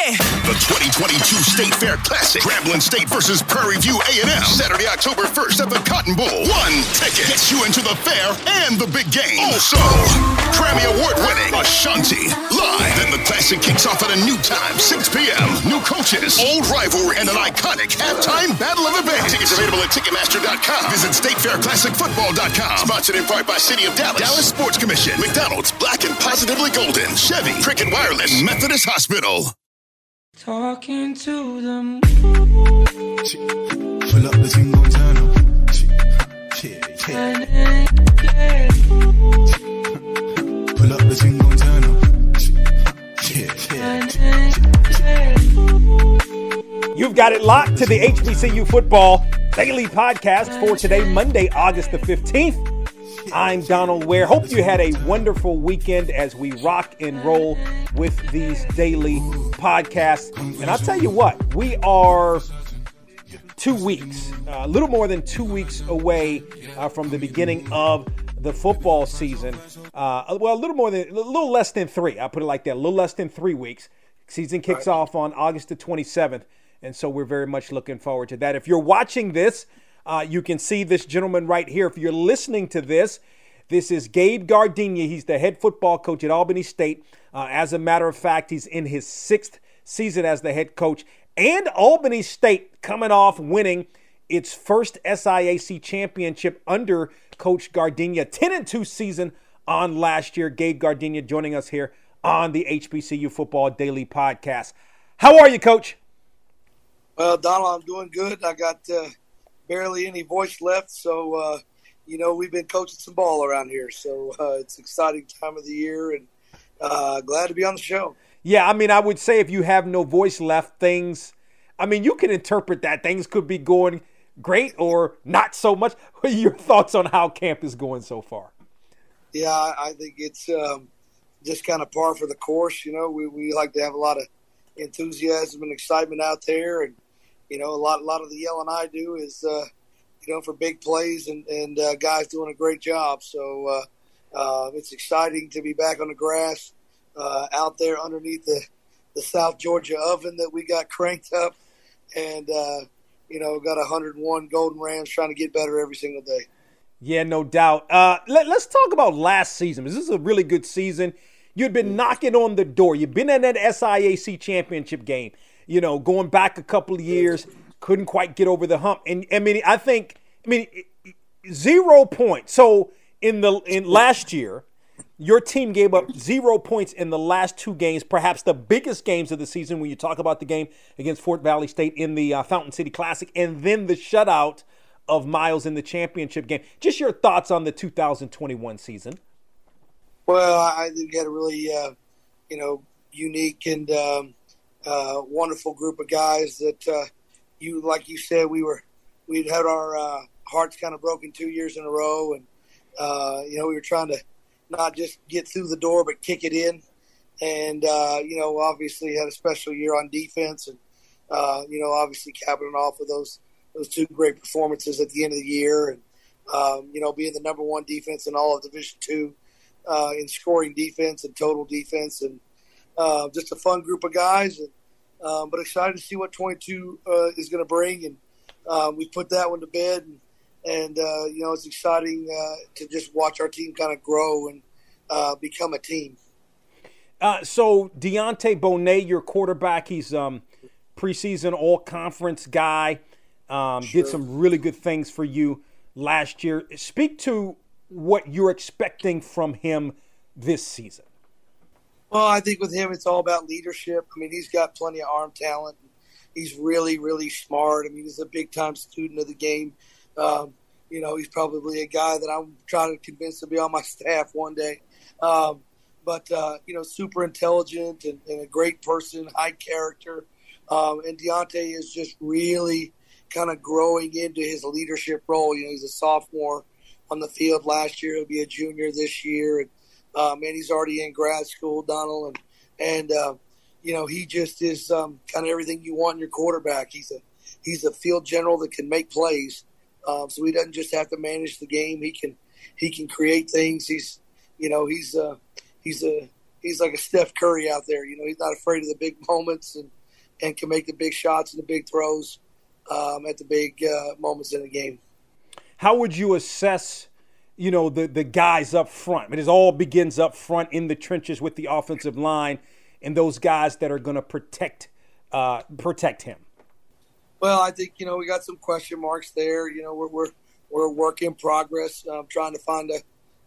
The 2022 State Fair Classic, Grambling State versus Prairie View A&M, Saturday, October 1st at the Cotton Bowl. One ticket gets you into the fair and the big game. Also, Grammy Award-winning Ashanti live. Then the Classic kicks off at a new time, 6 p.m. New coaches, old rivalry, and an iconic halftime battle of the bands. Tickets available at Ticketmaster.com. Visit StateFairClassicFootball.com. Sponsored in part by City of Dallas, Dallas Sports Commission, McDonald's, Black and Positively Golden, Chevy, Cricket Wireless, Methodist Hospital. Talking to them. Pull up the thing, gon' turn up. Yeah, yeah. Pull up the thing, gon' turn up. Yeah, yeah. You've got it locked to the HBCU Football Daily Podcast for today, Monday, August the 15th. I'm Donald Ware. Hope you had a wonderful weekend as we rock and roll with these daily podcasts. And I'll tell you what, we are two weeks, uh, a little more than two weeks away uh, from the beginning of the football season. Uh, well, a little more than, a little less than three. I'll put it like that, a little less than three weeks. Season kicks right. off on August the 27th. And so we're very much looking forward to that. If you're watching this, uh, you can see this gentleman right here. If you're listening to this, this is Gabe Giardina. He's the head football coach at Albany State. Uh, as a matter of fact, he's in his sixth season as the head coach. And Albany State coming off winning its first SIAC championship under Coach Giardina. 10 and 2 season on last year. Gabe Giardina joining us here on the HBCU Football Daily Podcast. How are you, Coach? Well, Donald, I'm doing good. I got uh, barely any voice left, so uh, you know we've been coaching some ball around here, so uh, it's exciting time of the year, and uh, glad to be on the show. Yeah, I mean, I would say if you have no voice left, things. I mean, you can interpret that things could be going great or not so much. What are your thoughts on how camp is going so far? Yeah, I think it's um, just kind of par for the course. You know, we, we like to have a lot of enthusiasm and excitement out there, and you know, a lot a lot of the yelling I do is, uh, you know, for big plays and and uh, guys doing a great job. So uh, uh, it's exciting to be back on the grass, uh, out there underneath the the South Georgia oven that we got cranked up, and uh, you know, got 101 Golden Rams trying to get better every single day. Yeah, no doubt. Let, us talk about last season. This is a really good season. You'd been knocking on the door. You've been in that SIAC championship game you know, going back a couple of years, couldn't quite get over the hump. And I mean, I think, I mean, zero points. So in the in last year, your team gave up zero points in the last two games, perhaps the biggest games of the season when you talk about the game against Fort Valley State in the uh, Fountain City Classic, and then the shutout of Miles in the championship game. Just your thoughts on the 2021 season. Well, I think we had a really, uh, you know, unique and um, uh, wonderful group of guys that uh, you, like you said, we were we'd had our uh, hearts kind of broken two years in a row, and uh, you know we were trying to not just get through the door but kick it in, and uh, you know obviously had a special year on defense, and uh, you know obviously capping off with those those two great performances at the end of the year, and um, you know being the number one defense in all of Division two in scoring defense and total defense, and uh, just a fun group of guys, and, um, but excited to see what 22 uh, is going to bring. And um, we put that one to bed, and, and uh, you know it's exciting uh, to just watch our team kind of grow and uh, become a team. Uh, so Deontay Bonet, your quarterback, he's um, preseason All Conference guy. Um, sure. Did some really good things for you last year. Speak to what you're expecting from him this season. Well, I think with him, it's all about leadership. I mean, he's got plenty of arm talent. He's really, really smart. I mean, he's a big time student of the game. Um, you know, he's probably a guy that I'm trying to convince to be on my staff one day. Um, but, uh, you know, super intelligent and, and, a great person, high character. Um, and Deontay is just really kind of growing into his leadership role. You know, he's a sophomore on the field last year. He'll be a junior this year. And, um, and he's already in grad school, Donald, and and uh, you know he just is um, kind of everything you want in your quarterback. He's a he's a field general that can make plays, um, so he doesn't just have to manage the game. He can he can create things. He's you know he's uh, he's a he's like a Steph Curry out there. You know, he's not afraid of the big moments and and can make the big shots and the big throws um, at the big uh, moments in the game. How would you assess? You know the the guys up front. It all begins up front in the trenches with the offensive line and those guys that are going to protect uh, protect him. Well, I think you know we got some question marks there. You know, we're we're, we're a work in progress. I'm trying to find a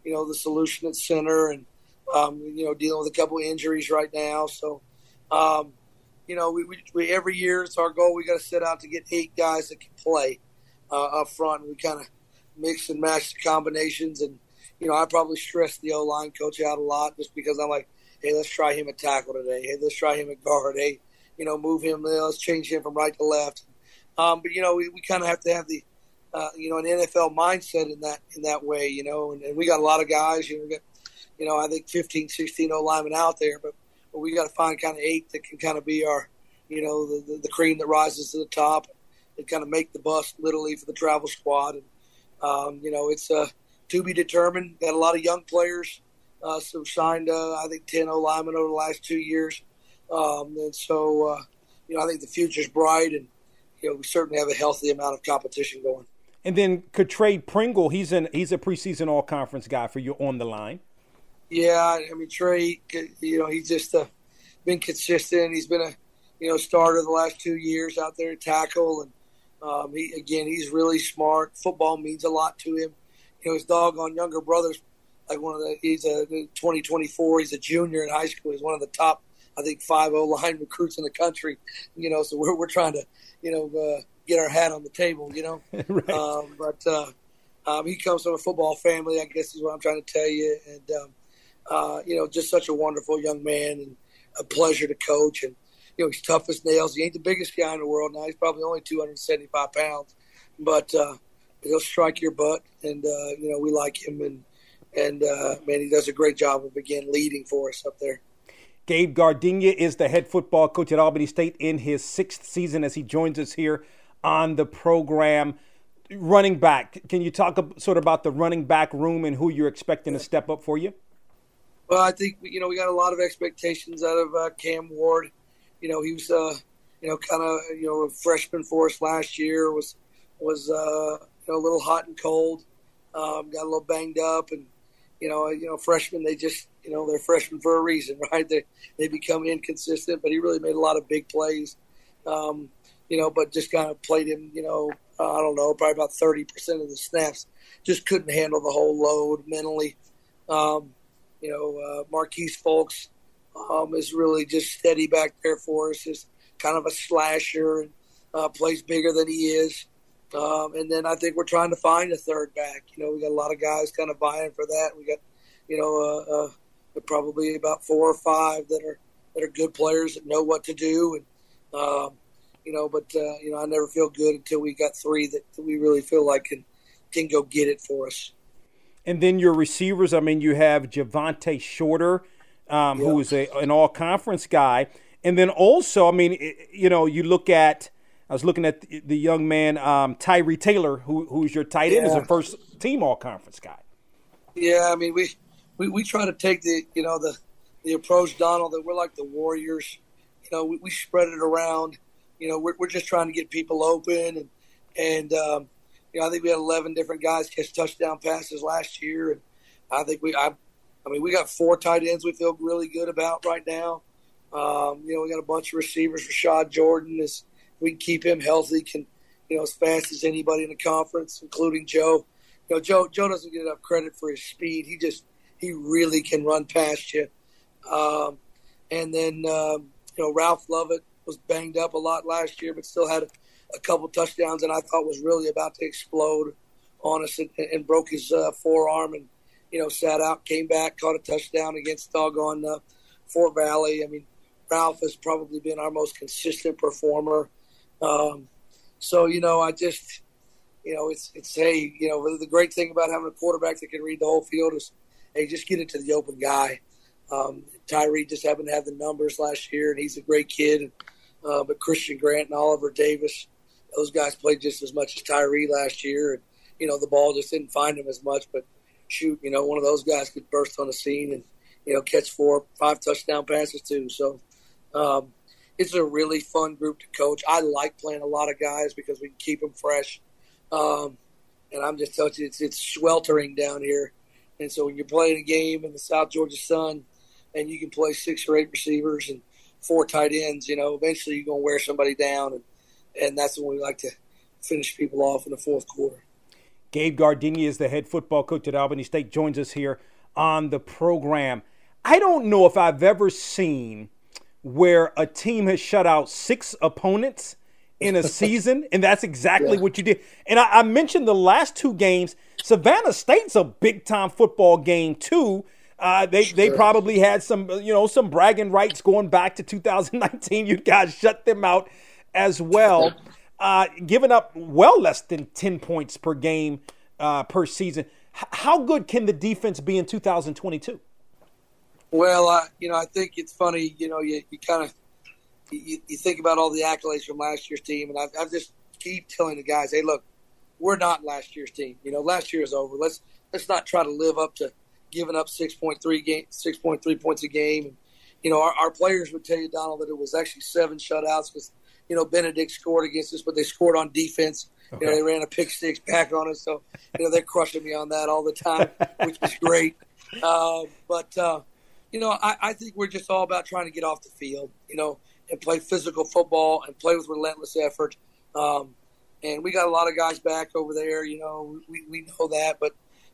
you know the solution at center, and um, you know dealing with a couple of injuries right now. So, um, you know, we, we, we, every year it's our goal. We got to set out to get eight guys that can play uh, up front. And we kind of mix and match the combinations, and you know, I probably stress the O line coach out a lot just because I'm like, hey, let's try him at tackle today. Hey, let's try him at guard. Hey, you know, move him. Let's change him from right to left. Um, but you know, we, we kind of have to have the uh, you know an NFL mindset in that in that way. You know, and, and we got a lot of guys. You know, we got you know I think 15, 16 O linemen out there, but, but we got to find kind of eight that can kind of be our you know the, the, the cream that rises to the top and kind of make the bus literally for the travel squad. And um, you know, it's uh, to be determined. Got a lot of young players. Uh, so signed, uh, I think, 10 O linemen over the last two years. Um, and so, uh, you know, I think the future's bright, and you know, we certainly have a healthy amount of competition going. And then Trey Pringle, he's an he's a preseason All Conference guy for you on the line. Yeah, I mean Trey, you know, he's just uh, been consistent. He's been a you know starter the last two years out there at tackle, and um, he again he's really smart. Football means a lot to him. You know, his doggone younger brother's like one of the he's a 2024. He's a junior in high school. He's one of the top I think five O line recruits in the country. You know, so we're we're trying to you know uh, get our hat on the table. You know, right. um, but uh, um, he comes from a football family. I guess is what I'm trying to tell you. And um, uh, you know, just such a wonderful young man and a pleasure to coach. And you know, he's tough as nails. He ain't the biggest guy in the world now. He's probably only 275 pounds, but uh, he'll strike your butt. And uh, you know, we like him and. And uh, man, he does a great job of again leading for us up there. Gabe Giardina is the head football coach at Albany State in his sixth season as he joins us here on the program. Running back, can you talk sort of about the running back room and who you're expecting to step up for you? Well, I think you know we got a lot of expectations out of uh, Cam Ward. You know, he was uh, you know kind of you know a freshman for us last year. was was uh, you know a little hot and cold. Um, got a little banged up, and you know you know freshmen they just you know, they're freshmen for a reason, right? They they become inconsistent, but he really made a lot of big plays. Um, you know, but just kind of played him, you know, uh, I don't know, probably about 30% of the snaps. Just couldn't handle the whole load mentally. Um, you know, uh, Marquise Folks um, is really just steady back there for us. Is kind of a slasher and uh, plays bigger than he is. Um, and then I think we're trying to find a third back. You know, we got a lot of guys kind of vying for that. We got, you know, uh, uh probably about four or five that are that are good players that know what to do, and um, you know. But uh, you know, I never feel good until we got three that, that we really feel like can can go get it for us. And then your receivers, I mean, you have Javante Shorter, um, who is a, an all conference guy. And then also, I mean, you know, you look at, I was looking at the young man, um, Tyree Taylor, who, who's your tight end, yeah. is a first team all conference guy. Yeah, I mean, we, we, we try to take the you know the the approach, Donald, that we're like the Warriors. You know, we, we spread it around. You know, we're, we're just trying to get people open, and and um, you know, I think we had 11 different guys catch touchdown passes last year, and I think we, I, I mean, we got four tight ends we feel really good about right now. Um, you know, we got a bunch of receivers. Rashad Jordan is we can keep him healthy, can you know as fast as anybody in the conference, including Joe. You know, Joe Joe doesn't get enough credit for his speed. He just he really can run past you. Um, and then um, you know Ralph Lovett was banged up a lot last year, but still had a, a couple touchdowns, and I thought was really about to explode on us and, and broke his uh, forearm, and you know sat out, came back, caught a touchdown against doggone uh, Fort Valley. I mean, Ralph has probably been our most consistent performer. Um, so you know, I just you know, it's it's hey, you know, the great thing about having a quarterback that can read the whole field is hey, just get it to the open guy. Um, Tyree just happened to have the numbers last year, and he's a great kid. Uh, but Christian Grant and Oliver Davis, those guys played just as much as Tyree last year, and you know the ball just didn't find him as much. But shoot, you know one of those guys could burst on the scene and you know, catch four, five touchdown passes too. So um, it's a really fun group to coach. I like playing a lot of guys because we can keep them fresh. Um, and I'm just telling you, it's, it's sweltering down here. And so when you're playing a game in the South Georgia sun and you can play six or eight receivers and four tight ends, you know, eventually you're going to wear somebody down. And, and that's when we like to finish people off in the fourth quarter. Gabe Giardina is the head football coach at Albany State, joins us here on the program. I don't know if I've ever seen where a team has shut out six opponents in a season, and that's exactly yeah. what you did. And I, I, mentioned the last two games. Savannah State's a big time football game too. Uh, they sure. they probably had some you know some bragging rights going back to 2019. You guys shut them out as well, uh, giving up well less than 10 points per game uh, per season. H- how good can the defense be in 2022? Well, uh, you know, I think it's funny. You know, you, you kind of you, you, think about all the accolades from last year's team, and I, I just keep telling the guys, "Hey, look, we're not last year's team. You know, last year is over. Let's let's not try to live up to giving up six point three game, six point three points a game. And you know, our, our players would tell you, Donald, that it was actually seven shutouts because you know Benedict scored against us, but they scored on defense. Okay. You know, they ran a pick six back on us, so you know they're crushing me on that all the time, which is great. Uh, but uh, you know, I, I think we're just all about trying to get off the field, you know, and play physical football and play with relentless effort. Um, and we got a lot of guys back over there, you know, we, we know that, but,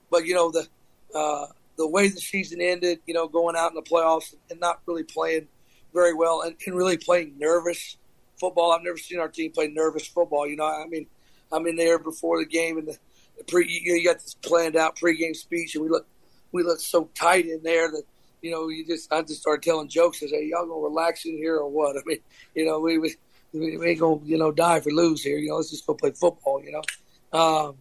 but, you know, the, uh, the way the season ended, you know, going out in the playoffs and not really playing very well and, and really playing nervous football. I've never seen our team play nervous football. You know, I mean, I'm in there before the game and the, the pre, you, you got this planned out pregame speech and we look, we look so tight in there that, you know, you just I just started telling jokes. I say, y'all gonna relax in here or what? I mean, you know, we we, we ain't gonna you know die if we lose here. You know, let's just go play football. You know, um,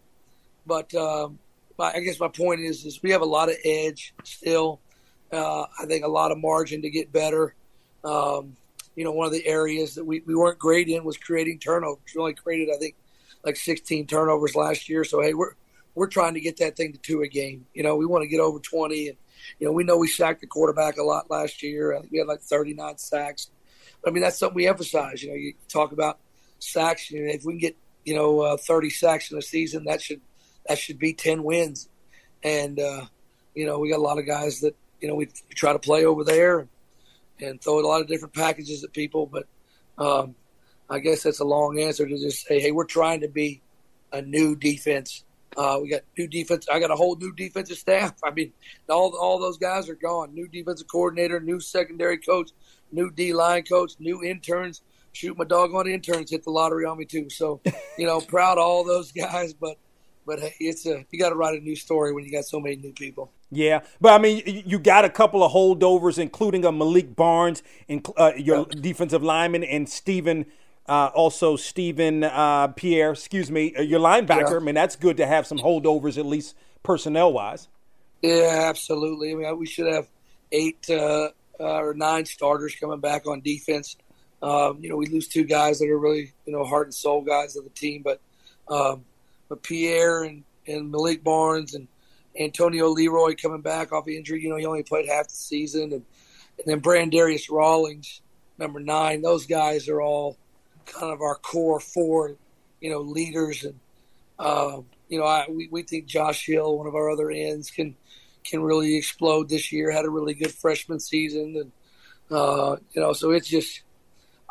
but um, my, I guess my point is is we have a lot of edge still. Uh, I think a lot of margin to get better. Um, you know, one of the areas that we, we weren't great in was creating turnovers. We only created, I think, like 16 turnovers last year. So hey, we're we're trying to get that thing to two a game. You know, we want to get over 20 and you know, we know we sacked the quarterback a lot last year. I think we had like 39 sacks. But, I mean, that's something we emphasize. You know, you talk about sacks. You know, if we can get you know uh, 30 sacks in a season, that should that should be 10 wins. And uh, you know, we got a lot of guys that you know we, we try to play over there and, throw a lot of different packages at people. But um, I guess that's a long answer to just say, hey, we're trying to be a new defense uh, we got new defense. I got a whole new defensive staff. I mean, all all those guys are gone. New defensive coordinator, new secondary coach, new D line coach, new interns. Shoot, my dog on interns hit the lottery on me too. So, you know, proud of all those guys. But, but it's a you got to write a new story when you got so many new people. Yeah, but I mean, you got a couple of holdovers, including a Malik Barnes, and uh, your defensive lineman, and Stephen uh, also, Stephen uh, Pierre, excuse me, uh, your linebacker. Yeah. I mean, that's good to have some holdovers, at least personnel wise. Yeah, absolutely. I mean, we should have eight uh, uh, or nine starters coming back on defense. Um, you know, we lose two guys that are really, you know, heart and soul guys of the team, but um, but Pierre and, and Malik Barnes and Antonio Leroy coming back off injury. You know, he only played half the season, and and then Brandarius Rawlings, number nine. Those guys are all kind of our core four, you know, leaders. And, uh, you know, I, we, we think Josh Hill, one of our other ends, can can really explode this year. Had a really good freshman season. And, uh, you know, so it's just,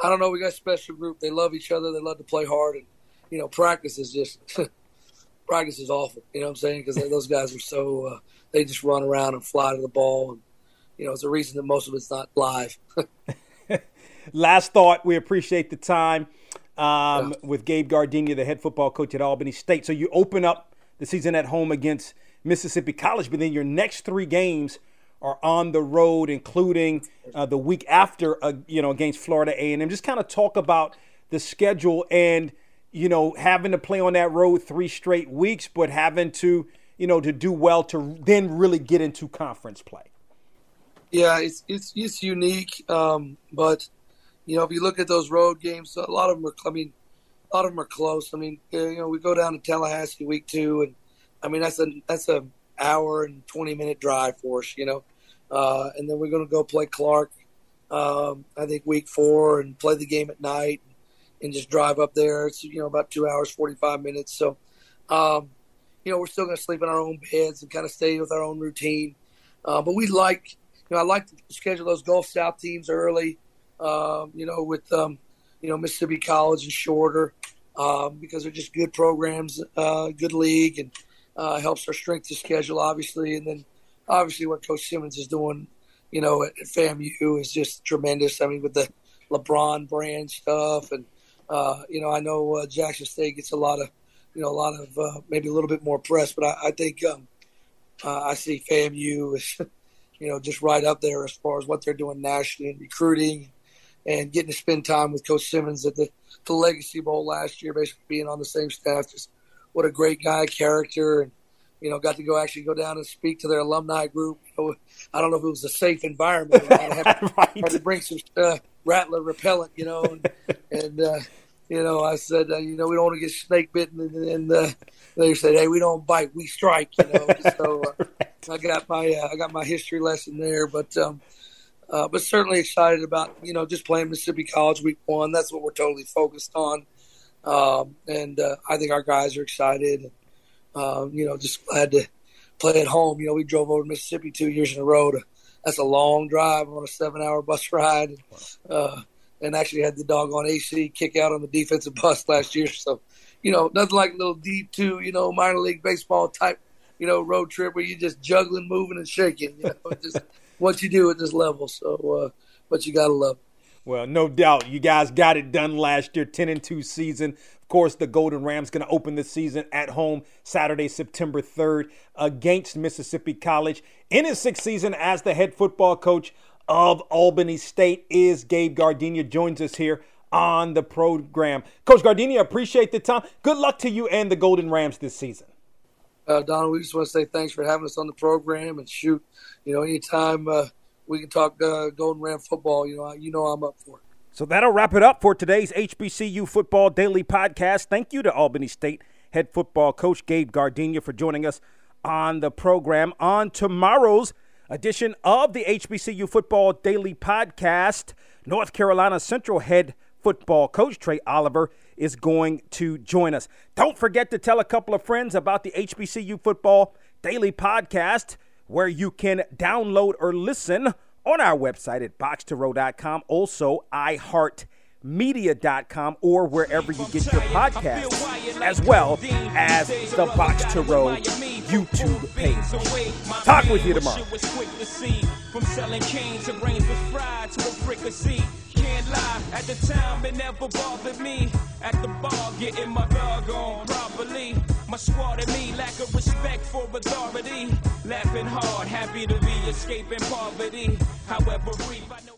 I don't know, we got a special group. They love each other. They love to play hard. And, you know, practice is just, practice is awful. You know what I'm saying? Because those guys are so, uh, they just run around and fly to the ball. And, you know, it's a reason that most of it's not live. Last thought, we appreciate the time um, yeah. with Gabe Giardina, the head football coach at Albany State. So you open up the season at home against Mississippi College, but then your next three games are on the road, including uh, the week after, uh, you know, against Florida A&M. Just kind of talk about the schedule and you know having to play on that road three straight weeks, but having to you know to do well to then really get into conference play. Yeah, it's it's it's unique, um, but you know, if you look at those road games, a lot of them are. I mean, a lot of them are close. I mean, you know, we go down to Tallahassee week two, and I mean that's a that's a hour and twenty minute drive for us. You know, uh, and then we're going to go play Clark. Um, I think week four and play the game at night and just drive up there. It's you know about two hours forty five minutes. So, um, you know, we're still going to sleep in our own beds and kind of stay with our own routine. Uh, but we like, you know, I like to schedule those Gulf South teams early. Um, you know, with um, you know Mississippi College and Shorter um, because they're just good programs, uh, good league, and uh, helps our strength to schedule obviously. And then obviously what Coach Simmons is doing, you know, at, at FAMU is just tremendous. I mean, with the LeBron brand stuff, and uh, you know, I know uh, Jackson State gets a lot of, you know, a lot of uh, maybe a little bit more press, but I, I think um, uh, I see FAMU is, you know, just right up there as far as what they're doing nationally in recruiting and getting to spend time with Coach Simmons at the, the Legacy Bowl last year, basically being on the same staff. Just what a great guy, character, and you know, got to go actually go down and speak to their alumni group. I don't know if it was a safe environment. I had, right. had to bring some uh, rattler repellent, you know, and, and uh, you know, I said, uh, you know, we don't want to get snake bitten, and, and uh, they said, hey, we don't bite, we strike, you know. so uh, I got my uh, I got my history lesson there, but um, uh, but certainly excited about you know just playing Mississippi College Week One. That's what we're totally focused on, um, and uh, I think our guys are excited. Um, you know, just glad to play at home. You know, we drove over to Mississippi two years in a row. To, that's a long drive on a seven-hour bus ride, uh, and actually had the dog on AC kick out on the defensive bus last year. So, you know, nothing like a little D two, you know, minor league baseball type, you know, road trip where you're just juggling, moving, and shaking. You know, just what you do at this level. So, uh, but you gotta love. It. Well, no doubt, you guys got it done last year, ten and two season. Of course, the Golden Rams going to open the season at home Saturday, September 3rd against Mississippi College. In his sixth season as the head football coach of Albany State is Gabe Giardina. Joins us here on the program. Coach Giardina, appreciate the time. Good luck to you and the Golden Rams this season. Uh, Donald, we just want to say thanks for having us on the program and shoot, you know, anytime uh, we can talk uh, Golden Ram football, you know, you know I'm up for it. So that'll wrap it up for today's HBCU Football Daily Podcast. Thank you to Albany State head football coach Gabe Giardina for joining us on the program. On tomorrow's edition of the HBCU Football Daily Podcast, North Carolina Central head football coach Trey Oliver is going to join us. Don't forget to tell a couple of friends about the HBCU Football Daily Podcast, where you can download or listen on our website at boxtorow.com, also iHeartMedia.com, or wherever you get your podcasts, as well as the Box to Row YouTube page. Talk with you tomorrow. From selling canes brains fried to a fricassee. Can't lie, at the time it never bothered me. At the bar, getting my dog on properly. My squad and me lack of respect for authority. Laughing hard, happy to be escaping poverty. However, brief, I know.